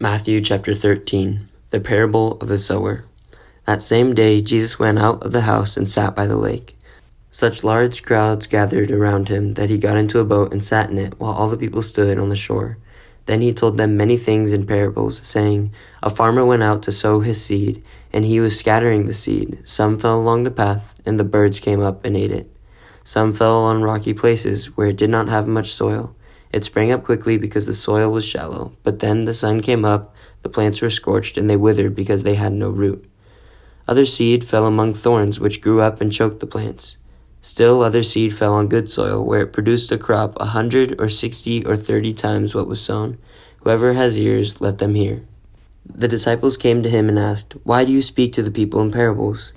Matthew chapter 13 The parable of the sower. That same day Jesus went out of the house and sat by the lake. Such large crowds gathered around him that he got into a boat and sat in it while all the people stood on the shore. Then he told them many things in parables, saying, A farmer went out to sow his seed, and he was scattering the seed. Some fell along the path, and the birds came up and ate it. Some fell on rocky places where it did not have much soil. It sprang up quickly because the soil was shallow, but then the sun came up, the plants were scorched, and they withered because they had no root. Other seed fell among thorns, which grew up and choked the plants. Still other seed fell on good soil, where it produced a crop a hundred or sixty or thirty times what was sown. Whoever has ears, let them hear. The disciples came to him and asked, Why do you speak to the people in parables?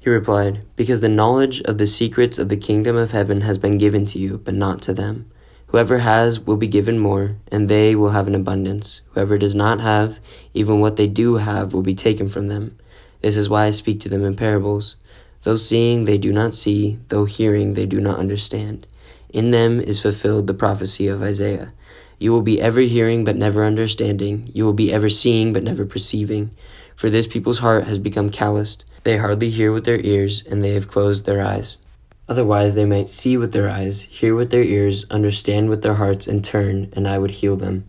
He replied, Because the knowledge of the secrets of the kingdom of heaven has been given to you, but not to them. Whoever has will be given more, and they will have an abundance. Whoever does not have, even what they do have will be taken from them. This is why I speak to them in parables. Though seeing they do not see, though hearing they do not understand. In them is fulfilled the prophecy of Isaiah. You will be ever hearing but never understanding. You will be ever seeing but never perceiving. For this people's heart has become calloused. They hardly hear with their ears, and they have closed their eyes. Otherwise, they might see with their eyes, hear with their ears, understand with their hearts, and turn, and I would heal them.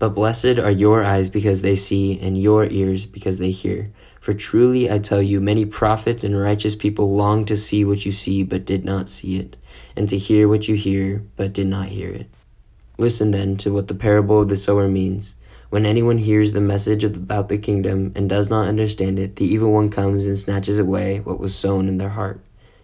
But blessed are your eyes because they see, and your ears because they hear. For truly I tell you, many prophets and righteous people long to see what you see, but did not see it, and to hear what you hear, but did not hear it. Listen then to what the parable of the sower means. When anyone hears the message about the kingdom and does not understand it, the evil one comes and snatches away what was sown in their heart.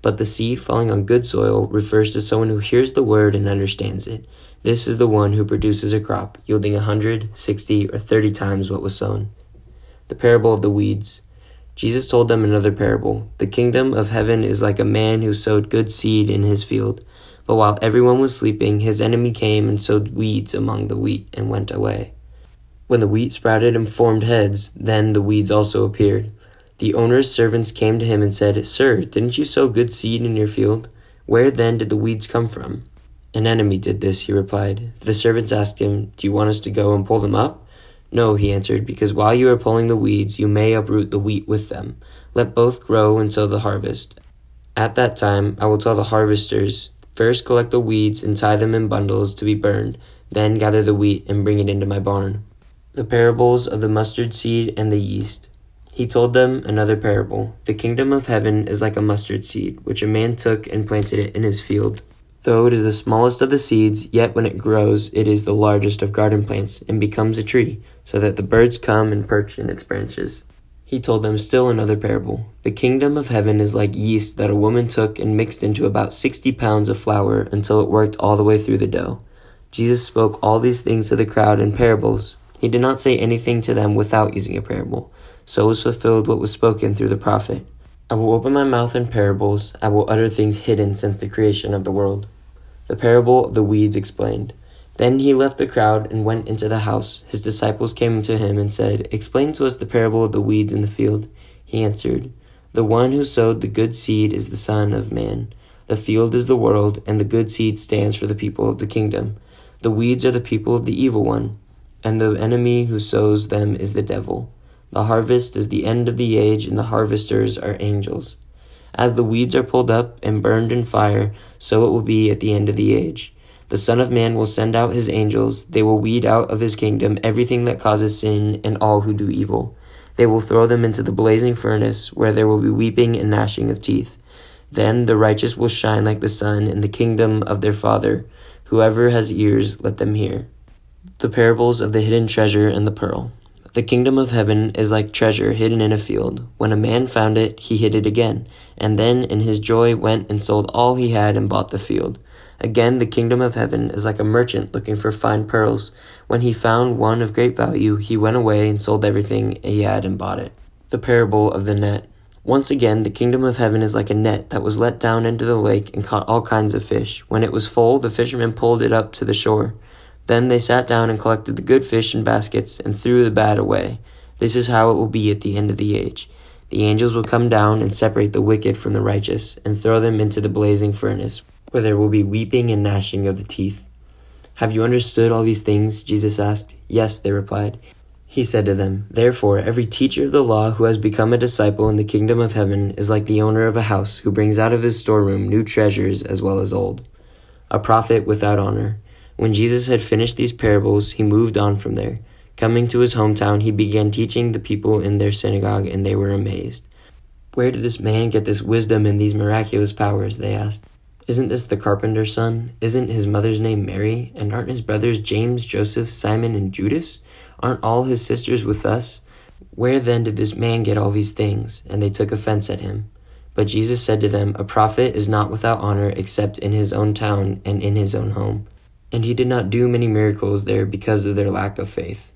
But the seed falling on good soil refers to someone who hears the word and understands it. This is the one who produces a crop, yielding a hundred, sixty, or thirty times what was sown. The parable of the weeds. Jesus told them another parable. The kingdom of heaven is like a man who sowed good seed in his field. But while everyone was sleeping, his enemy came and sowed weeds among the wheat and went away. When the wheat sprouted and formed heads, then the weeds also appeared. The owner's servants came to him and said, Sir, didn't you sow good seed in your field? Where then did the weeds come from? An enemy did this, he replied. The servants asked him, Do you want us to go and pull them up? No, he answered, because while you are pulling the weeds, you may uproot the wheat with them. Let both grow until the harvest. At that time, I will tell the harvesters, First collect the weeds and tie them in bundles to be burned, then gather the wheat and bring it into my barn. The parables of the mustard seed and the yeast. He told them another parable. The kingdom of heaven is like a mustard seed, which a man took and planted it in his field. Though it is the smallest of the seeds, yet when it grows, it is the largest of garden plants and becomes a tree, so that the birds come and perch in its branches. He told them still another parable. The kingdom of heaven is like yeast that a woman took and mixed into about sixty pounds of flour until it worked all the way through the dough. Jesus spoke all these things to the crowd in parables. He did not say anything to them without using a parable. So was fulfilled what was spoken through the prophet. I will open my mouth in parables, I will utter things hidden since the creation of the world. The parable of the weeds explained. Then he left the crowd and went into the house. His disciples came to him and said, Explain to us the parable of the weeds in the field. He answered, The one who sowed the good seed is the Son of Man. The field is the world, and the good seed stands for the people of the kingdom. The weeds are the people of the evil one, and the enemy who sows them is the devil. The harvest is the end of the age, and the harvesters are angels. As the weeds are pulled up and burned in fire, so it will be at the end of the age. The Son of Man will send out his angels. They will weed out of his kingdom everything that causes sin and all who do evil. They will throw them into the blazing furnace, where there will be weeping and gnashing of teeth. Then the righteous will shine like the sun in the kingdom of their Father. Whoever has ears, let them hear. The parables of the hidden treasure and the pearl. The kingdom of heaven is like treasure hidden in a field. When a man found it, he hid it again, and then in his joy went and sold all he had and bought the field. Again, the kingdom of heaven is like a merchant looking for fine pearls. When he found one of great value, he went away and sold everything he had and bought it. The parable of the net. Once again, the kingdom of heaven is like a net that was let down into the lake and caught all kinds of fish. When it was full, the fishermen pulled it up to the shore. Then they sat down and collected the good fish in baskets and threw the bad away. This is how it will be at the end of the age. The angels will come down and separate the wicked from the righteous and throw them into the blazing furnace, where there will be weeping and gnashing of the teeth. Have you understood all these things? Jesus asked. Yes, they replied. He said to them, Therefore, every teacher of the law who has become a disciple in the kingdom of heaven is like the owner of a house who brings out of his storeroom new treasures as well as old. A prophet without honor. When Jesus had finished these parables, he moved on from there. Coming to his hometown, he began teaching the people in their synagogue, and they were amazed. Where did this man get this wisdom and these miraculous powers? They asked. Isn't this the carpenter's son? Isn't his mother's name Mary? And aren't his brothers James, Joseph, Simon, and Judas? Aren't all his sisters with us? Where then did this man get all these things? And they took offense at him. But Jesus said to them, A prophet is not without honor except in his own town and in his own home. And he did not do many miracles there because of their lack of faith.